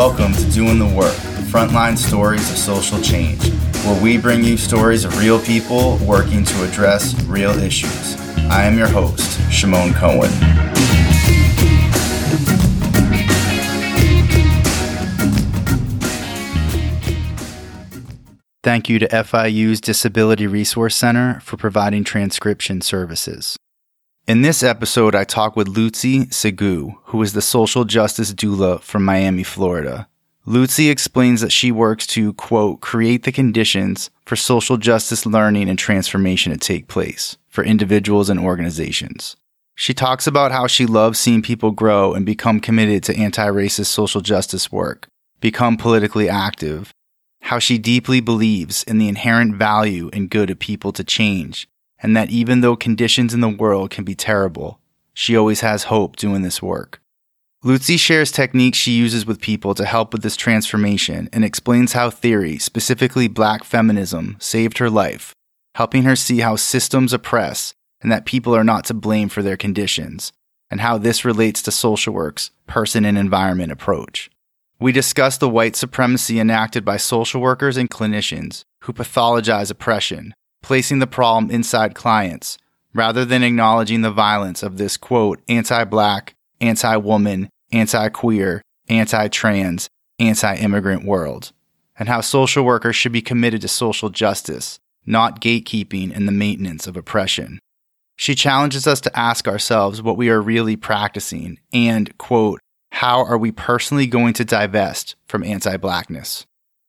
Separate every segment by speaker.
Speaker 1: Welcome to Doing the Work, frontline stories of social change, where we bring you stories of real people working to address real issues. I am your host, Shimon Cohen. Thank you to FIU's Disability Resource Center for providing transcription services. In this episode, I talk with Lutzi Segu, who is the social justice doula from Miami, Florida. Lutzi explains that she works to, quote, create the conditions for social justice learning and transformation to take place for individuals and organizations. She talks about how she loves seeing people grow and become committed to anti racist social justice work, become politically active, how she deeply believes in the inherent value and good of people to change, and that even though conditions in the world can be terrible, she always has hope doing this work. Lutzi shares techniques she uses with people to help with this transformation and explains how theory, specifically black feminism, saved her life, helping her see how systems oppress and that people are not to blame for their conditions, and how this relates to social work's person and environment approach. We discuss the white supremacy enacted by social workers and clinicians who pathologize oppression, placing the problem inside clients, rather than acknowledging the violence of this quote, anti black, anti woman, anti queer, anti trans, anti immigrant world, and how social workers should be committed to social justice, not gatekeeping and the maintenance of oppression. She challenges us to ask ourselves what we are really practicing and, quote, how are we personally going to divest from anti blackness?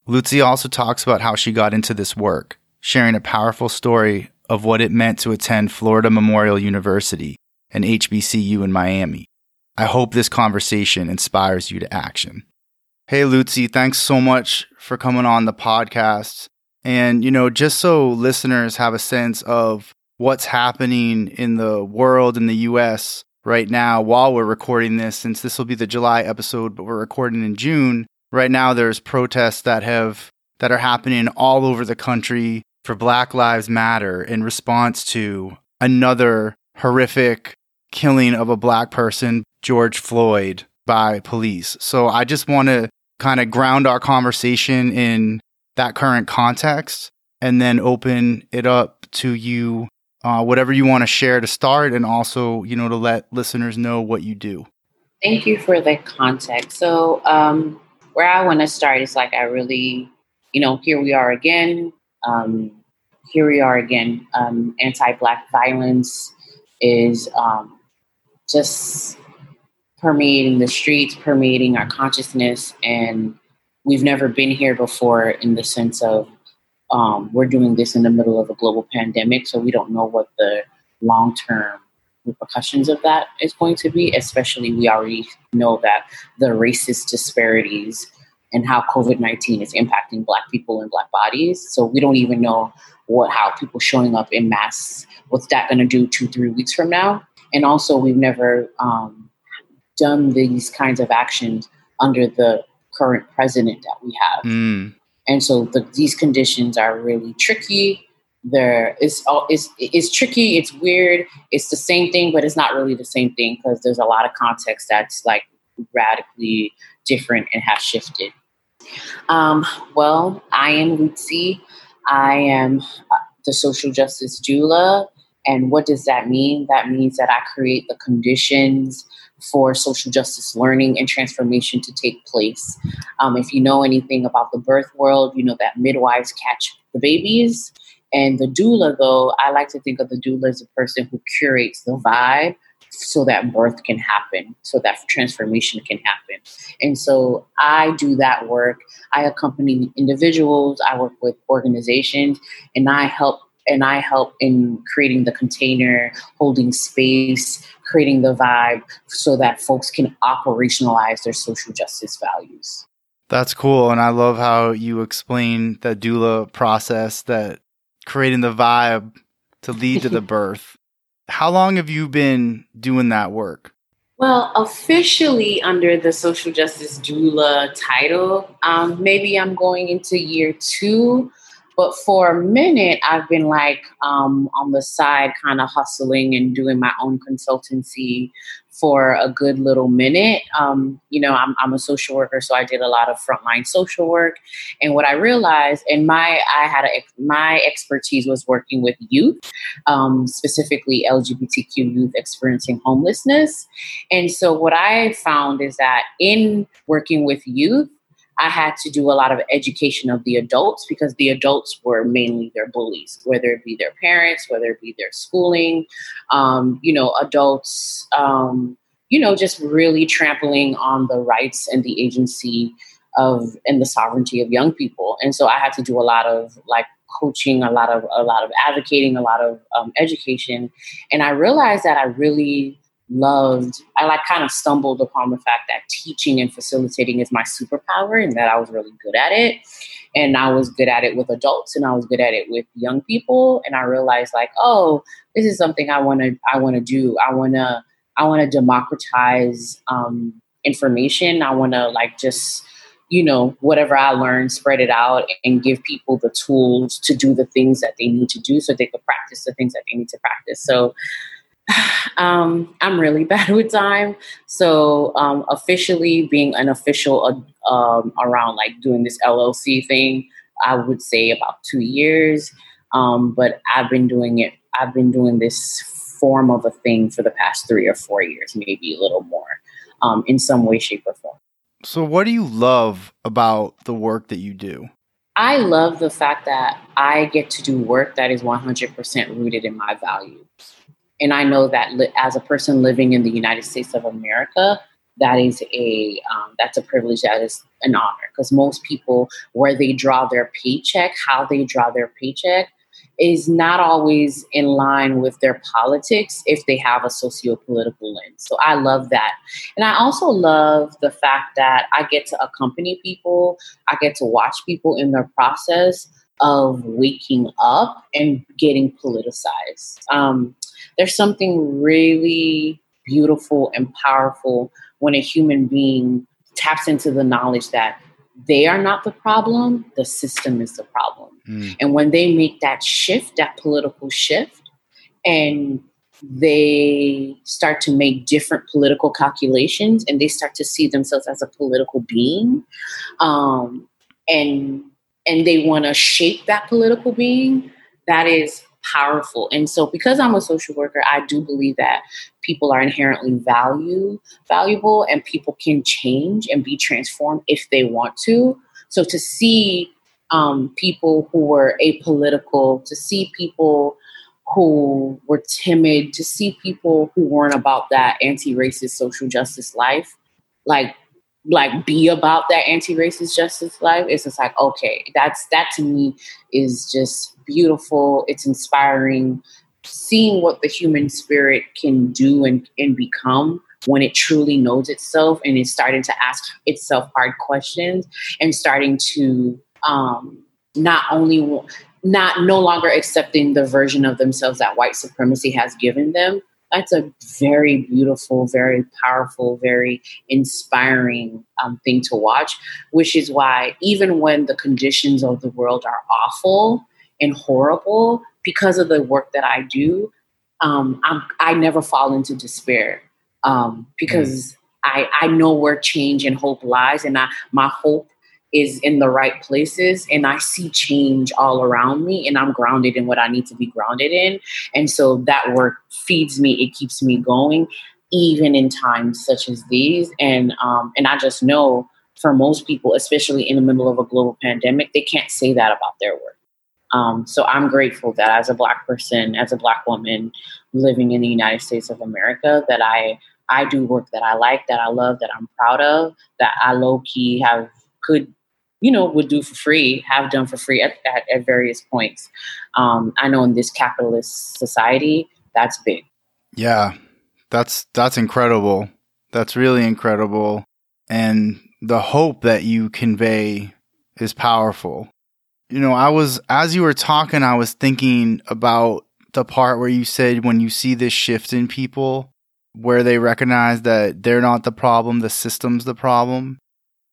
Speaker 1: Lutzi also talks about how she got into this work, sharing a powerful story of what it meant to attend Florida Memorial University and HBCU in Miami. I hope this conversation inspires you to action. Hey, Lutzi, thanks so much for coming on the podcast. And, you know, just so listeners have a sense of what's happening in the world, in the US, right now while we're recording this, since this will be the July episode, but we're recording in June. Right now, there's protests that have that are happening all over the country for Black Lives Matter in response to another horrific killing of a black person, George Floyd, by police. So I just want to kind of ground our conversation in that current context and then open it up to you uh, whatever you want to share to start and also you know to let listeners know what you do.
Speaker 2: Thank you for the context. So um, where i want to start is like i really you know here we are again um, here we are again um, anti-black violence is um, just permeating the streets permeating our consciousness and we've never been here before in the sense of um, we're doing this in the middle of a global pandemic, so we don't know what the long term repercussions of that is going to be. Especially, we already know that the racist disparities and how COVID 19 is impacting Black people and Black bodies. So, we don't even know what how people showing up in mass, what's that going to do two, three weeks from now. And also, we've never um, done these kinds of actions under the current president that we have. Mm. And so the, these conditions are really tricky. There is all it's it's tricky. It's weird. It's the same thing, but it's not really the same thing because there's a lot of context that's like radically different and has shifted. Um, well, I am Lutzi. I am uh, the social justice doula. And what does that mean? That means that I create the conditions for social justice learning and transformation to take place. Um, if you know anything about the birth world, you know that midwives catch the babies. And the doula, though, I like to think of the doula as a person who curates the vibe so that birth can happen, so that transformation can happen. And so I do that work. I accompany individuals, I work with organizations, and I help and I help in creating the container, holding space, creating the vibe so that folks can operationalize their social justice values.
Speaker 1: That's cool. And I love how you explain the doula process that creating the vibe to lead to the birth. How long have you been doing that work?
Speaker 2: Well, officially under the social justice doula title, um, maybe I'm going into year two but for a minute, I've been like um, on the side, kind of hustling and doing my own consultancy for a good little minute. Um, you know, I'm, I'm a social worker, so I did a lot of frontline social work. And what I realized, and my I had a, my expertise was working with youth, um, specifically LGBTQ youth experiencing homelessness. And so what I found is that in working with youth, I had to do a lot of education of the adults because the adults were mainly their bullies, whether it be their parents, whether it be their schooling, um, you know, adults, um, you know, just really trampling on the rights and the agency of and the sovereignty of young people. And so I had to do a lot of like coaching, a lot of a lot of advocating, a lot of um, education, and I realized that I really loved, I like kind of stumbled upon the fact that teaching and facilitating is my superpower and that I was really good at it. And I was good at it with adults and I was good at it with young people. And I realized like, oh, this is something I want to, I want to do. I want to, I want to democratize um, information. I want to like just, you know, whatever I learned, spread it out and give people the tools to do the things that they need to do so they could practice the things that they need to practice. So um, I'm really bad with time. So um, officially being an official uh, um, around like doing this LLC thing, I would say about two years. Um, but I've been doing it. I've been doing this form of a thing for the past three or four years, maybe a little more, um, in some way, shape, or form.
Speaker 1: So, what do you love about the work that you do?
Speaker 2: I love the fact that I get to do work that is 100% rooted in my values. And I know that li- as a person living in the United States of America, that is a um, that's a privilege that is an honor. Because most people where they draw their paycheck how they draw their paycheck is not always in line with their politics if they have a socio-political lens. So i love that. And i also love the fact that i get to accompany people i get to watch people in their process of waking up and getting politicized. Um, there's something really beautiful and powerful when a human being taps into the knowledge that they are not the problem, the system is the problem. Mm. And when they make that shift, that political shift, and they start to make different political calculations and they start to see themselves as a political being um, and and they want to shape that political being that is powerful. And so because I'm a social worker, I do believe that people are inherently value valuable and people can change and be transformed if they want to. So to see um, people who were apolitical, to see people who were timid, to see people who weren't about that anti-racist social justice life, like like be about that anti-racist justice life it's just like okay that's that to me is just beautiful. It's inspiring seeing what the human spirit can do and, and become when it truly knows itself and is starting to ask itself hard questions and starting to um, not only not no longer accepting the version of themselves that white supremacy has given them that's a very beautiful, very powerful, very inspiring um, thing to watch, which is why even when the conditions of the world are awful and horrible, because of the work that I do, um, i never fall into despair um, because mm. I, I know where change and hope lies, and I, my hope is in the right places and I see change all around me and I'm grounded in what I need to be grounded in. And so that work feeds me, it keeps me going, even in times such as these. And um, and I just know for most people, especially in the middle of a global pandemic, they can't say that about their work. Um, so I'm grateful that as a black person, as a black woman living in the United States of America, that I I do work that I like, that I love, that I'm proud of, that I low key have could you know, would do for free, have done for free at, at, at various points. Um, I know in this capitalist society, that's big.
Speaker 1: Yeah, that's that's incredible. That's really incredible, and the hope that you convey is powerful. You know, I was as you were talking, I was thinking about the part where you said when you see this shift in people, where they recognize that they're not the problem, the system's the problem.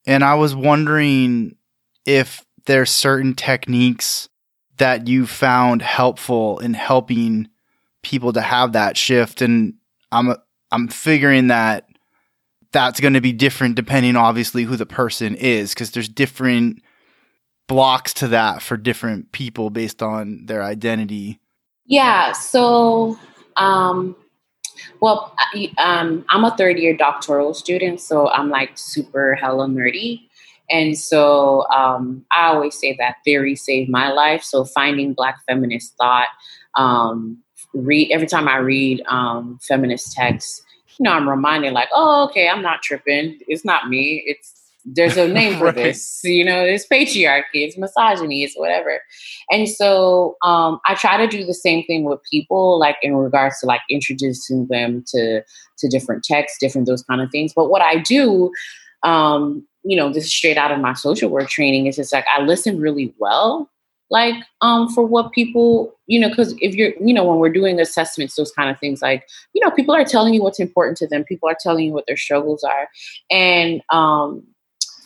Speaker 1: And I was wondering if there's certain techniques that you found helpful in helping people to have that shift. And I'm I'm figuring that that's going to be different depending obviously who the person is because there's different blocks to that for different people based on their identity.
Speaker 2: Yeah, so um well, um, I'm a third year doctoral student, so I'm like super hella nerdy. And so um, I always say that theory saved my life. So finding Black feminist thought, um, read every time I read um, feminist texts, you know, I'm reminded like, oh, okay, I'm not tripping. It's not me. It's there's a name for right. this. You know, it's patriarchy, it's misogyny, it's whatever. And so um, I try to do the same thing with people, like in regards to like introducing them to to different texts, different those kind of things. But what I do, um, you know, this is straight out of my social work training, is just like I listen really well like um for what people you know because if you're you know when we're doing assessments those kind of things like you know people are telling you what's important to them people are telling you what their struggles are and um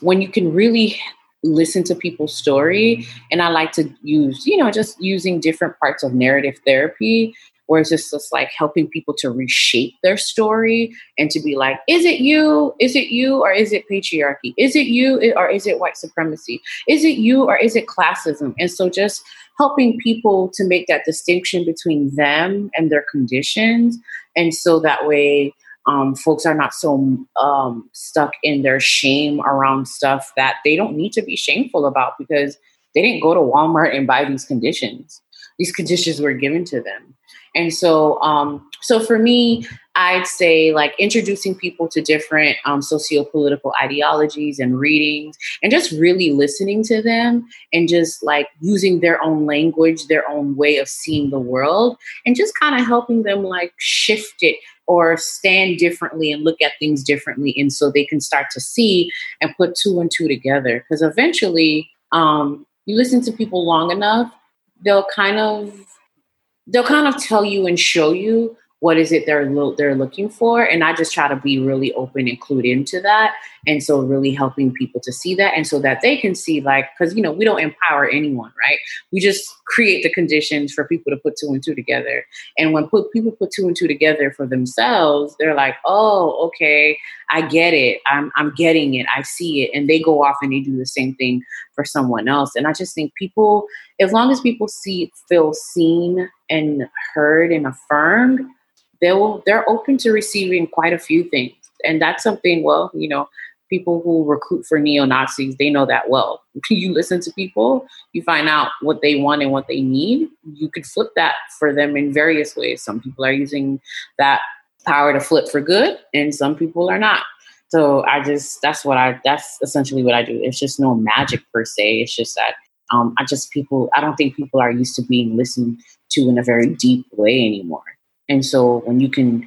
Speaker 2: when you can really listen to people's story and i like to use you know just using different parts of narrative therapy where it's just, just like helping people to reshape their story and to be like is it you? Is it you? Or is it patriarchy? Is it you? Or is it white supremacy? Is it you? Or is it classism? And so just helping people to make that distinction between them and their conditions and so that way um, folks are not so um, stuck in their shame around stuff that they don't need to be shameful about because they didn't go to Walmart and buy these conditions. These conditions were given to them. And so, um, so for me, I'd say like introducing people to different um, socio-political ideologies and readings, and just really listening to them, and just like using their own language, their own way of seeing the world, and just kind of helping them like shift it or stand differently and look at things differently, and so they can start to see and put two and two together. Because eventually, um, you listen to people long enough, they'll kind of they'll kind of tell you and show you what is it they're lo- they're looking for and i just try to be really open and clued into that and so really helping people to see that and so that they can see like because you know we don't empower anyone right? We just create the conditions for people to put two and two together and when put people put two and two together for themselves they're like oh okay i get it. I'm, I'm getting it. I see it. And they go off and they do the same thing for someone else. And i just think people as long as people see feel seen and heard and affirmed they will they're open to receiving quite a few things. And that's something well you know people who recruit for neo-nazis they know that well. You listen to people you find out what they want and what they need you could flip that for them in various ways. Some people are using that power to flip for good and some people are not so i just that's what i that's essentially what i do it's just no magic per se it's just that um, i just people i don't think people are used to being listened to in a very deep way anymore and so when you can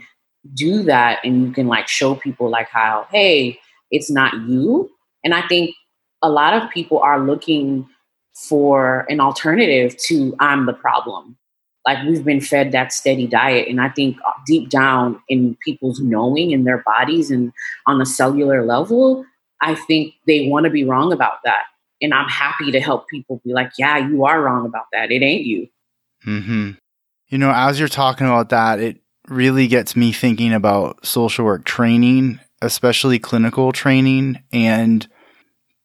Speaker 2: do that and you can like show people like how, hey, it's not you. And I think a lot of people are looking for an alternative to I'm the problem. Like we've been fed that steady diet. And I think deep down in people's knowing in their bodies and on a cellular level, I think they want to be wrong about that. And I'm happy to help people be like, yeah, you are wrong about that. It ain't you.
Speaker 1: Mm-hmm. You know, as you're talking about that, it really gets me thinking about social work training, especially clinical training. And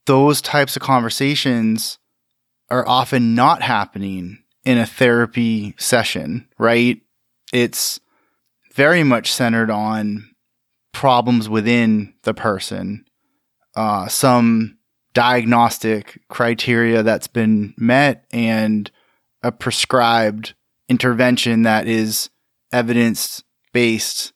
Speaker 1: those types of conversations are often not happening in a therapy session, right? It's very much centered on problems within the person, uh, some diagnostic criteria that's been met, and a prescribed intervention that is evidence based.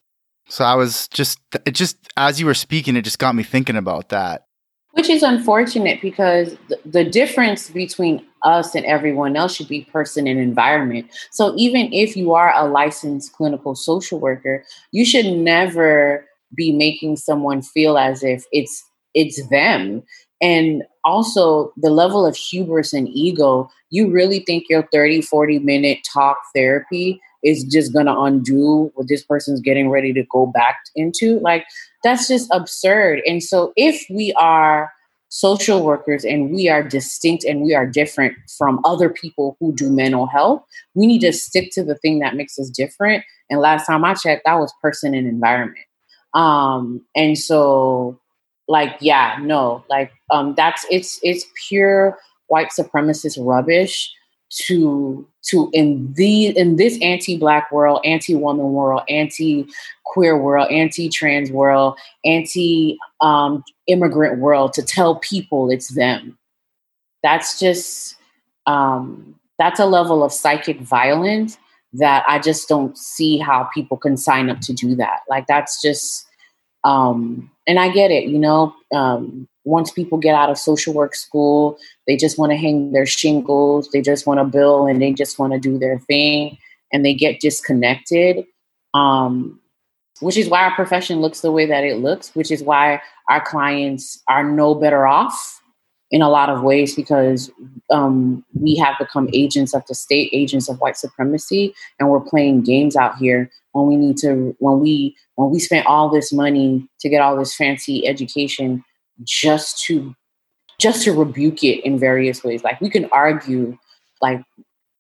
Speaker 1: So I was just, it just, as you were speaking, it just got me thinking about that.
Speaker 2: Which is unfortunate because the difference between us and everyone else should be person and environment. So even if you are a licensed clinical social worker, you should never be making someone feel as if it's it's them. And also the level of hubris and ego you really think your 30 40 minute talk therapy is just going to undo what this person's getting ready to go back into like that's just absurd and so if we are social workers and we are distinct and we are different from other people who do mental health. We need to stick to the thing that makes us different. And last time I checked, that was person and environment. Um, and so like, yeah, no, like um that's it's it's pure white supremacist rubbish to to in the in this anti-black world, anti-woman world, anti-queer world, anti-trans world, anti-immigrant um, world to tell people it's them. That's just um, that's a level of psychic violence that I just don't see how people can sign up to do that. Like that's just um, and I get it, you know. Um, once people get out of social work school, they just want to hang their shingles, they just want to bill, and they just want to do their thing, and they get disconnected. Um, which is why our profession looks the way that it looks, which is why our clients are no better off in a lot of ways because um, we have become agents of the state, agents of white supremacy, and we're playing games out here when we need to when we when we spent all this money to get all this fancy education just to just to rebuke it in various ways like we can argue like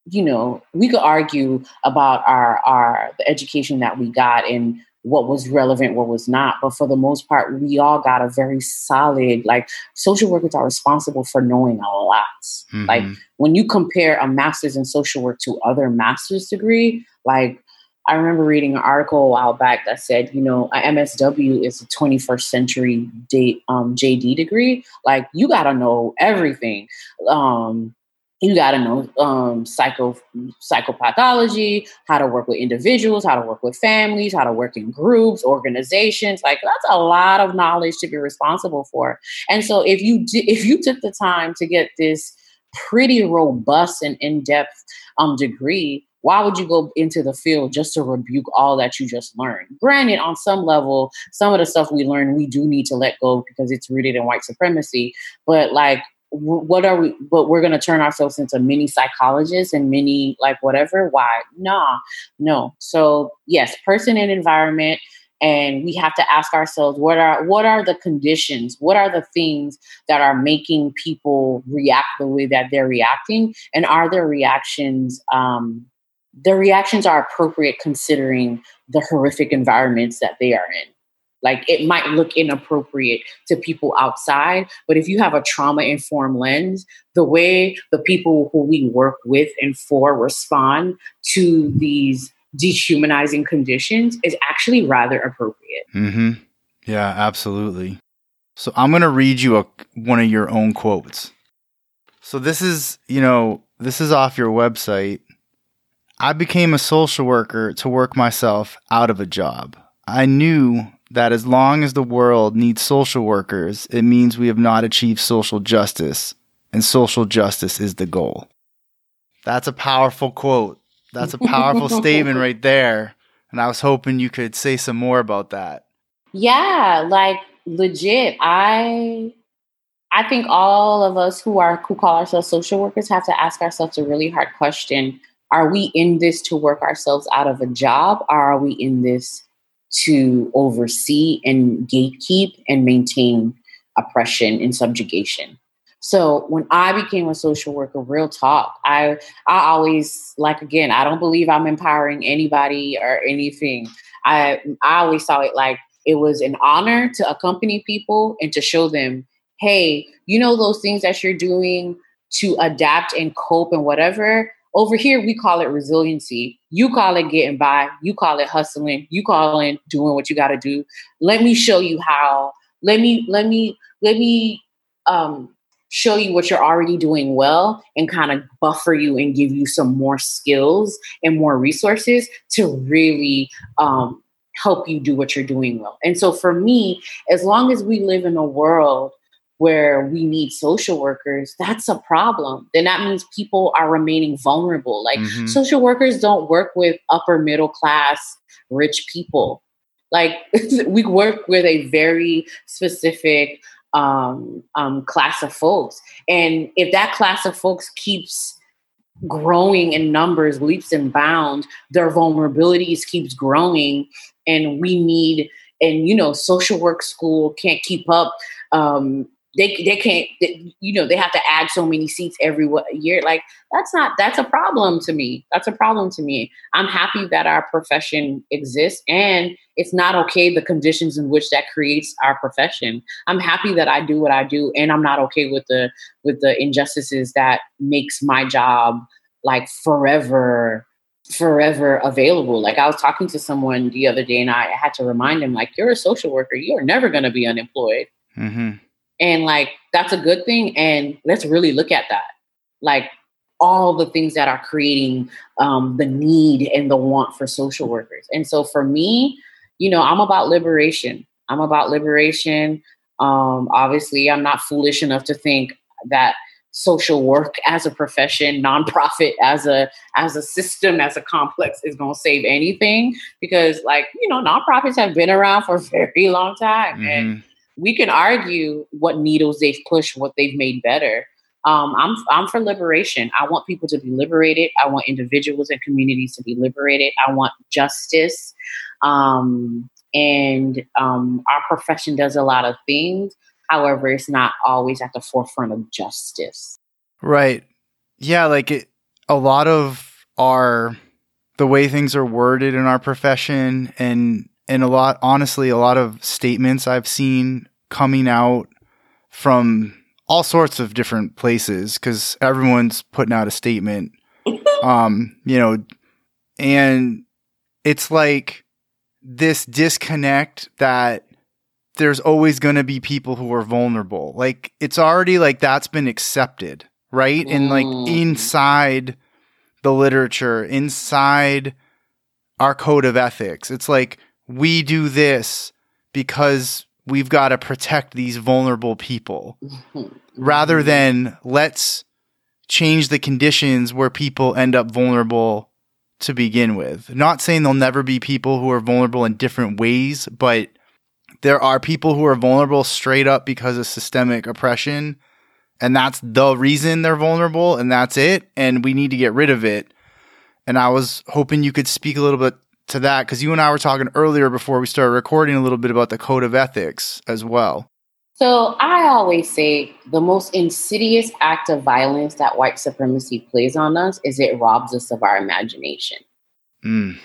Speaker 2: you know we could argue about our our the education that we got and what was relevant what was not but for the most part we all got a very solid like social workers are responsible for knowing a lot mm-hmm. like when you compare a master's in social work to other master's degree like I remember reading an article a while back that said, you know, a MSW is a 21st century date um, JD degree. Like you got to know everything. Um, you got to know um, psycho psychopathology, how to work with individuals, how to work with families, how to work in groups, organizations. Like that's a lot of knowledge to be responsible for. And so if you di- if you took the time to get this pretty robust and in depth um, degree why would you go into the field just to rebuke all that you just learned? Granted, on some level, some of the stuff we learn, we do need to let go because it's rooted in white supremacy. But like, what are we but we're going to turn ourselves into mini psychologists and mini like whatever? Why? Nah no. So yes person and environment and we have to ask ourselves what are what are the conditions? What are the things that are making people react the way that they're reacting? And are their reactions um, the reactions are appropriate considering the horrific environments that they are in. Like it might look inappropriate to people outside, but if you have a trauma informed lens, the way the people who we work with and for respond to these dehumanizing conditions is actually rather appropriate.
Speaker 1: Mm-hmm. Yeah, absolutely. So I'm going to read you a, one of your own quotes. So this is, you know, this is off your website I became a social worker to work myself out of a job. I knew that as long as the world needs social workers, it means we have not achieved social justice, and social justice is the goal. That's a powerful quote. That's a powerful statement right there. And I was hoping you could say some more about that.
Speaker 2: Yeah, like legit. I I think all of us who are who call ourselves social workers have to ask ourselves a really hard question are we in this to work ourselves out of a job? Or are we in this to oversee and gatekeep and maintain oppression and subjugation? So when i became a social worker real talk i i always like again i don't believe i'm empowering anybody or anything. I i always saw it like it was an honor to accompany people and to show them hey you know those things that you're doing to adapt and cope and whatever over here, we call it resiliency. You call it getting by. You call it hustling. You call it doing what you got to do. Let me show you how. Let me let me let me um, show you what you're already doing well and kind of buffer you and give you some more skills and more resources to really um, help you do what you're doing well. And so for me, as long as we live in a world where we need social workers, that's a problem. Then that means people are remaining vulnerable. Like mm-hmm. social workers don't work with upper middle class rich people. Like we work with a very specific um, um, class of folks. And if that class of folks keeps growing in numbers, leaps and bounds, their vulnerabilities keeps growing, and we need and you know social work school can't keep up um, they they can't they, you know they have to add so many seats every year. Like that's not that's a problem to me. That's a problem to me. I'm happy that our profession exists and it's not okay the conditions in which that creates our profession. I'm happy that i do what i do and i'm not okay with the with the injustices that makes my job like forever forever available. Like i was talking to someone the other day and i had to remind him like you're a social worker. You're never going to be unemployed. Mm-hmm and like, that's a good thing. And let's really look at that. Like, all the things that are creating um, the need and the want for social workers. And so for me, you know, I'm about liberation. I'm about liberation. Um, obviously, I'm not foolish enough to think that social work as a profession, nonprofit as a as a system, as a complex is going to save anything because, like, you know, nonprofits have been around for a very long time, mm-hmm. and we can argue what needles they've pushed, what they've made better. Um, I'm I'm for liberation. I want people to be liberated. I want individuals and communities to be liberated. I want justice. Um, and um, our profession does a lot of things. However, it's not always at the forefront of justice.
Speaker 1: Right. Yeah. Like it, a lot of our the way things are worded in our profession and and a lot honestly a lot of statements i've seen coming out from all sorts of different places because everyone's putting out a statement um you know and it's like this disconnect that there's always going to be people who are vulnerable like it's already like that's been accepted right and like mm. inside the literature inside our code of ethics it's like we do this because we've got to protect these vulnerable people mm-hmm. rather than let's change the conditions where people end up vulnerable to begin with. Not saying there'll never be people who are vulnerable in different ways, but there are people who are vulnerable straight up because of systemic oppression. And that's the reason they're vulnerable, and that's it. And we need to get rid of it. And I was hoping you could speak a little bit to that because you and I were talking earlier before we started recording a little bit about the code of ethics as well.
Speaker 2: So I always say the most insidious act of violence that white supremacy plays on us is it robs us of our imagination. Mm.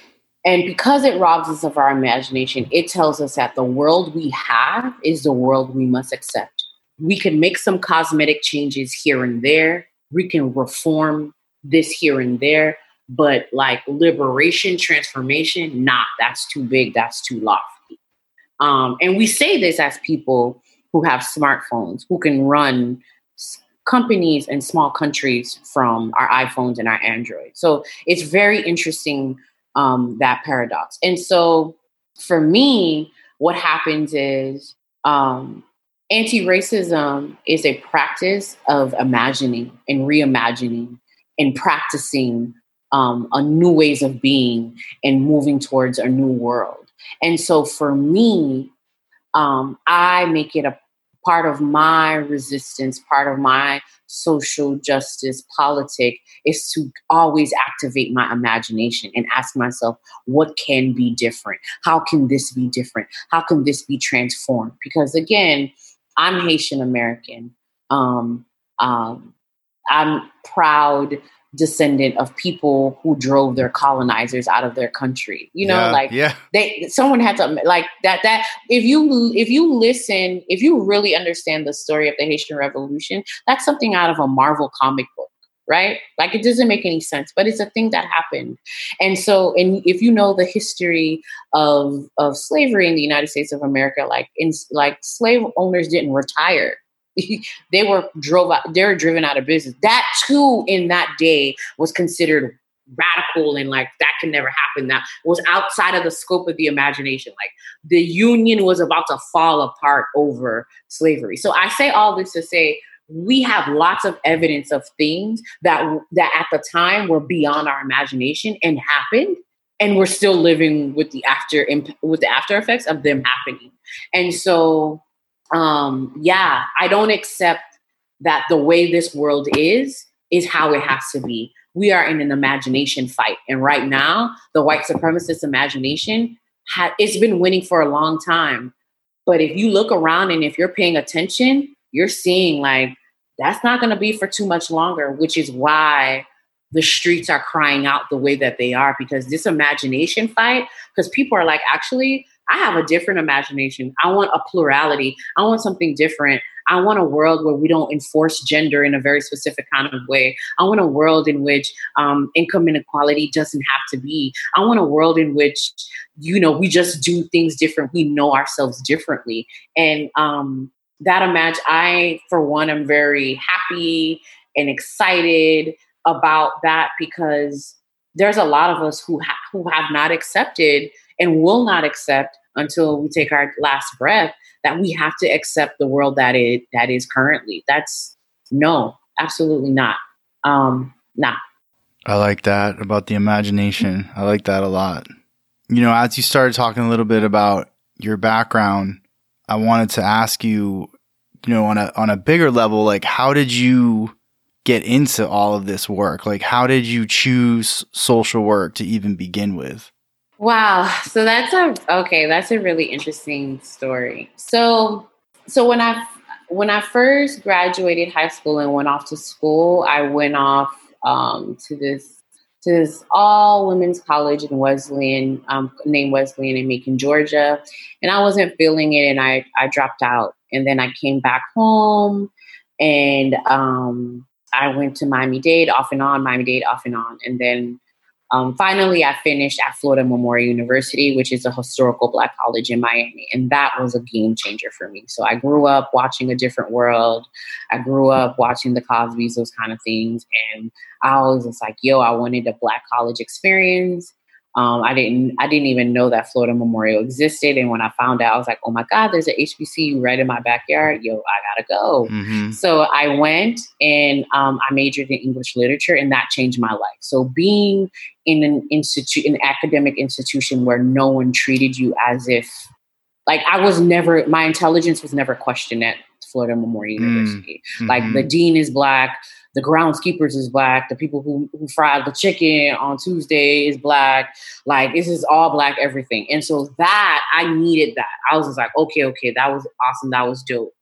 Speaker 2: And because it robs us of our imagination, it tells us that the world we have is the world we must accept. We can make some cosmetic changes here and there. We can reform this here and there but like liberation, transformation, nah, that's too big, that's too lofty. Um, and we say this as people who have smartphones, who can run companies and small countries from our iPhones and our Android. So it's very interesting um, that paradox. And so for me, what happens is um, anti racism is a practice of imagining and reimagining and practicing um, a new ways of being and moving towards a new world. And so for me, um, I make it a part of my resistance, part of my social justice politic is to always activate my imagination and ask myself, what can be different? How can this be different? How can this be transformed? Because again, I'm Haitian American. Um, um, I'm proud descendant of people who drove their colonizers out of their country you know
Speaker 1: yeah,
Speaker 2: like
Speaker 1: yeah.
Speaker 2: they someone had to like that that if you if you listen if you really understand the story of the haitian revolution that's something out of a marvel comic book right? Like it doesn't make any sense but it's a thing that happened. And so and if you know the history of of slavery in the united states of america like in like slave owners didn't retire they were drove out, they were driven out of business. That too, in that day, was considered radical and like that can never happen. That was outside of the scope of the imagination. Like the union was about to fall apart over slavery. So I say all this to say we have lots of evidence of things that that at the time were beyond our imagination and happened and we're still living with the after with the after effects of them happening and so um, yeah, I don't accept that the way this world is is how it has to be. We are in an imagination fight, and right now, the white supremacist imagination ha- it's been winning for a long time. But if you look around and if you're paying attention, you're seeing like that's not going to be for too much longer, which is why the streets are crying out the way that they are because this imagination fight, because people are like, actually, I have a different imagination. I want a plurality. I want something different. I want a world where we don't enforce gender in a very specific kind of way. I want a world in which um, income inequality doesn't have to be. I want a world in which, you know, we just do things different. We know ourselves differently. And um, that imagine, I, for one, am very happy and excited about that because there's a lot of us who ha- who have not accepted and will not accept until we take our last breath that we have to accept the world that it that is currently. That's no, absolutely not. Um, not.
Speaker 1: I like that about the imagination. I like that a lot. You know, as you started talking a little bit about your background, I wanted to ask you, you know, on a on a bigger level, like how did you get into all of this work? Like how did you choose social work to even begin with?
Speaker 2: Wow. So that's a okay, that's a really interesting story. So so when I when I first graduated high school and went off to school, I went off um, to this to this all women's college in Wesleyan, um, named Wesleyan in Macon, Georgia, and I wasn't feeling it, and I I dropped out, and then I came back home, and um, I went to Miami Dade off and on, Miami Dade off and on, and then um, finally, I finished at Florida Memorial University, which is a historical Black college in Miami. And that was a game changer for me. So I grew up watching a different world. I grew up watching the Cosbys, those kind of things. And I always was like, yo, I wanted a Black college experience. Um, I didn't I didn't even know that Florida Memorial existed, and when I found out, I was like, "Oh my God, there's an HBCU right in my backyard! Yo, I gotta go." Mm-hmm. So I went and um, I majored in English literature, and that changed my life. So being in an institute, an academic institution where no one treated you as if, like, I was never, my intelligence was never questioned at Florida Memorial mm. University. Mm-hmm. Like the dean is black, the groundskeepers is black, the people who, who fry the chicken on Tuesday is black. Like this is all black everything. And so that I needed that. I was just like, okay, okay, that was awesome. That was dope.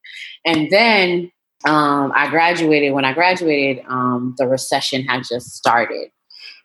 Speaker 2: And then um, I graduated. When I graduated, um, the recession had just started.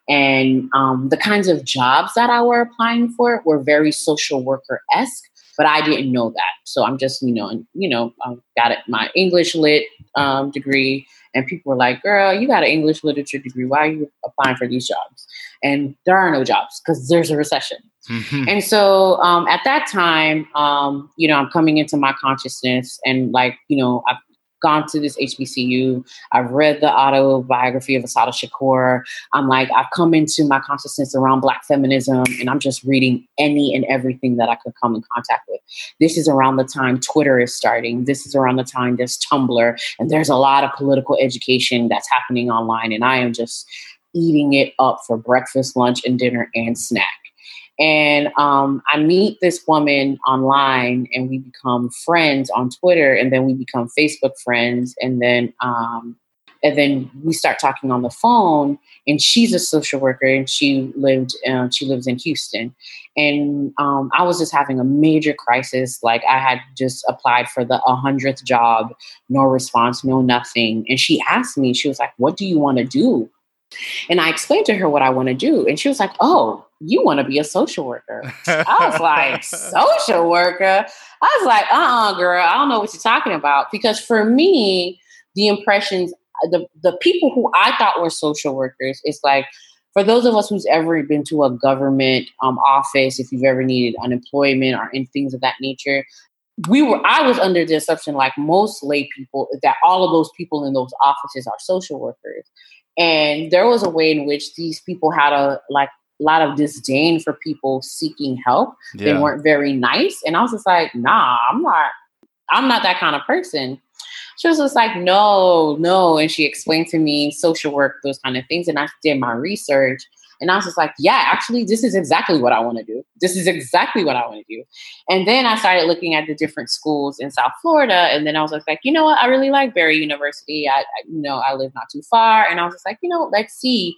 Speaker 2: And um, the kinds of jobs that I were applying for were very social worker esque but I didn't know that. So I'm just, you know, you know, I got it, my English lit um, degree, and people were like, "Girl, you got an English literature degree. Why are you applying for these jobs?" And there are no jobs because there's a recession. Mm-hmm. And so um, at that time, um, you know, I'm coming into my consciousness, and like, you know, I've gone to this HBCU. I've read the autobiography of Assata Shakur. I'm like, I've come into my consciousness around Black feminism, and I'm just reading any and everything that I could come in contact with. This is around the time Twitter is starting. This is around the time there's Tumblr, and there's a lot of political education that's happening online, and I am just eating it up for breakfast, lunch, and dinner and snack. And um, I meet this woman online and we become friends on Twitter and then we become Facebook friends. And then, um, and then we start talking on the phone and she's a social worker and she lived, uh, she lives in Houston. And um, I was just having a major crisis. Like I had just applied for the 100th job, no response, no nothing. And she asked me, she was like, what do you want to do? And I explained to her what I want to do. And she was like, Oh, you want to be a social worker. I was like, Social worker? I was like, Uh uh-uh, uh girl, I don't know what you're talking about. Because for me, the impressions, the, the people who I thought were social workers, it's like, for those of us who's ever been to a government um, office, if you've ever needed unemployment or in things of that nature, we were I was under the assumption like most lay people that all of those people in those offices are social workers. And there was a way in which these people had a like lot of disdain for people seeking help. Yeah. They weren't very nice. And I was just like, nah, I'm not, I'm not that kind of person. She was just like, no, no. And she explained to me social work, those kind of things. And I did my research. And I was just like, yeah, actually, this is exactly what I want to do. This is exactly what I want to do. And then I started looking at the different schools in South Florida. And then I was like, you know what? I really like Barry University. I, I you know, I live not too far. And I was just like, you know, let's see.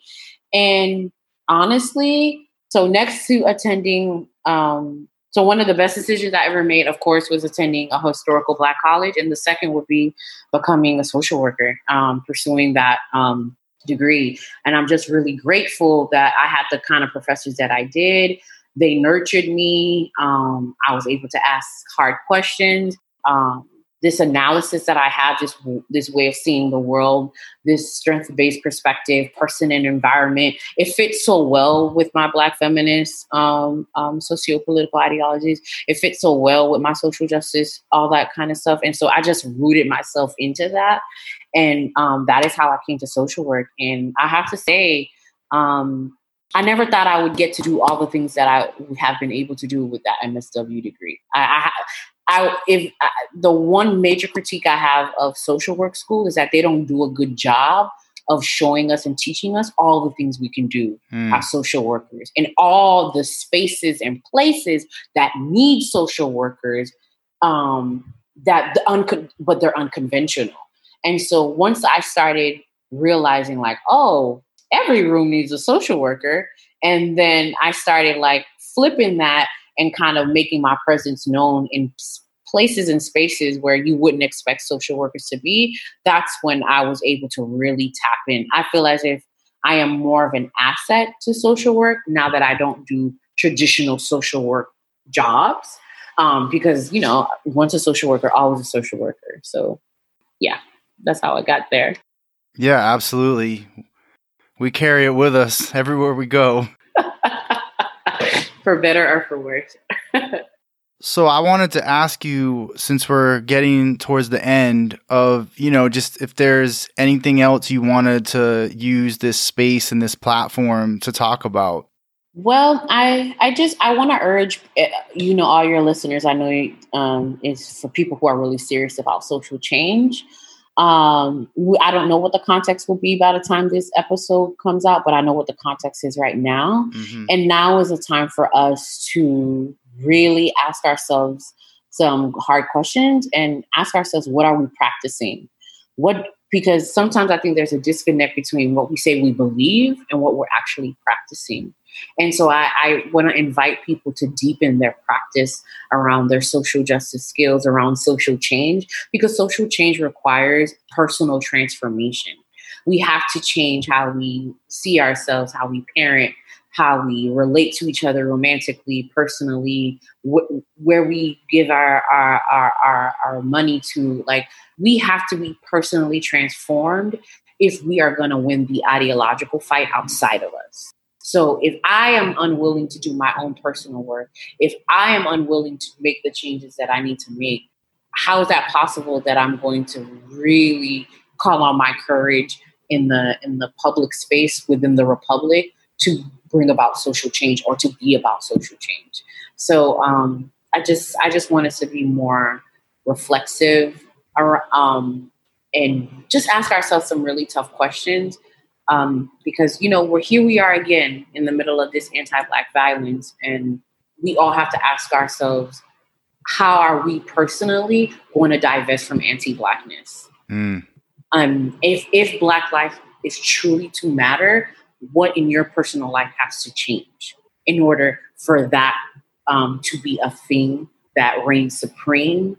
Speaker 2: And honestly, so next to attending um, So one of the best decisions I ever made, of course, was attending a historical Black college, and the second would be becoming a social worker, um, pursuing that um, degree. And I'm just really grateful that I had the kind of professors that I did. They nurtured me. Um, I was able to ask hard questions. Um, this analysis that I have, this this way of seeing the world, this strength based perspective, person and environment, it fits so well with my Black feminist um, um, socio political ideologies. It fits so well with my social justice, all that kind of stuff. And so I just rooted myself into that, and um, that is how I came to social work. And I have to say. Um, I never thought I would get to do all the things that I have been able to do with that MSW degree. I, I, if I, the one major critique I have of social work school is that they don't do a good job of showing us and teaching us all the things we can do mm. as social workers and all the spaces and places that need social workers um, that the uncon- but they're unconventional. And so once I started realizing like, oh, every room needs a social worker, and then I started like flipping that and kind of making my presence known in places and spaces where you wouldn't expect social workers to be, that's when I was able to really tap in. I feel as if I am more of an asset to social work now that I don't do traditional social work jobs. Um, because, you know, once a social worker, always a social worker. So, yeah, that's how I got there.
Speaker 1: Yeah, absolutely. We carry it with us everywhere we go.
Speaker 2: For better or for worse.
Speaker 1: so I wanted to ask you, since we're getting towards the end of, you know, just if there's anything else you wanted to use this space and this platform to talk about.
Speaker 2: Well, I I just I want to urge eh, you know all your listeners. I know um, is for people who are really serious about social change. Um, I don't know what the context will be by the time this episode comes out, but I know what the context is right now. Mm-hmm. And now is a time for us to really ask ourselves some hard questions and ask ourselves, what are we practicing? What because sometimes I think there's a disconnect between what we say we believe and what we're actually practicing. And so I, I want to invite people to deepen their practice around their social justice skills, around social change, because social change requires personal transformation. We have to change how we see ourselves, how we parent, how we relate to each other romantically, personally, wh- where we give our, our, our, our, our money to. Like, we have to be personally transformed if we are going to win the ideological fight outside of us. So if I am unwilling to do my own personal work, if I am unwilling to make the changes that I need to make, how is that possible that I'm going to really call on my courage in the in the public space within the republic to bring about social change or to be about social change? So um, I just I just want us to be more reflexive um, and just ask ourselves some really tough questions um, because you know we're here we are again in the middle of this anti-black violence and we all have to ask ourselves how are we personally going to divest from anti-blackness mm. um, if if black life is truly to matter what in your personal life has to change in order for that um, to be a thing that reigns supreme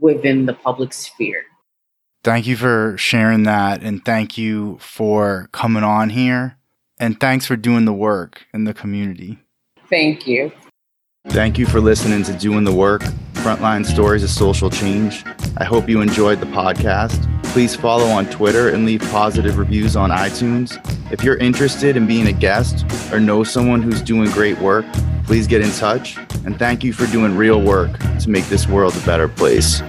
Speaker 2: within the public sphere
Speaker 1: Thank you for sharing that. And thank you for coming on here. And thanks for doing the work in the community.
Speaker 2: Thank you.
Speaker 1: Thank you for listening to Doing the Work Frontline Stories of Social Change. I hope you enjoyed the podcast. Please follow on Twitter and leave positive reviews on iTunes. If you're interested in being a guest or know someone who's doing great work, please get in touch. And thank you for doing real work to make this world a better place.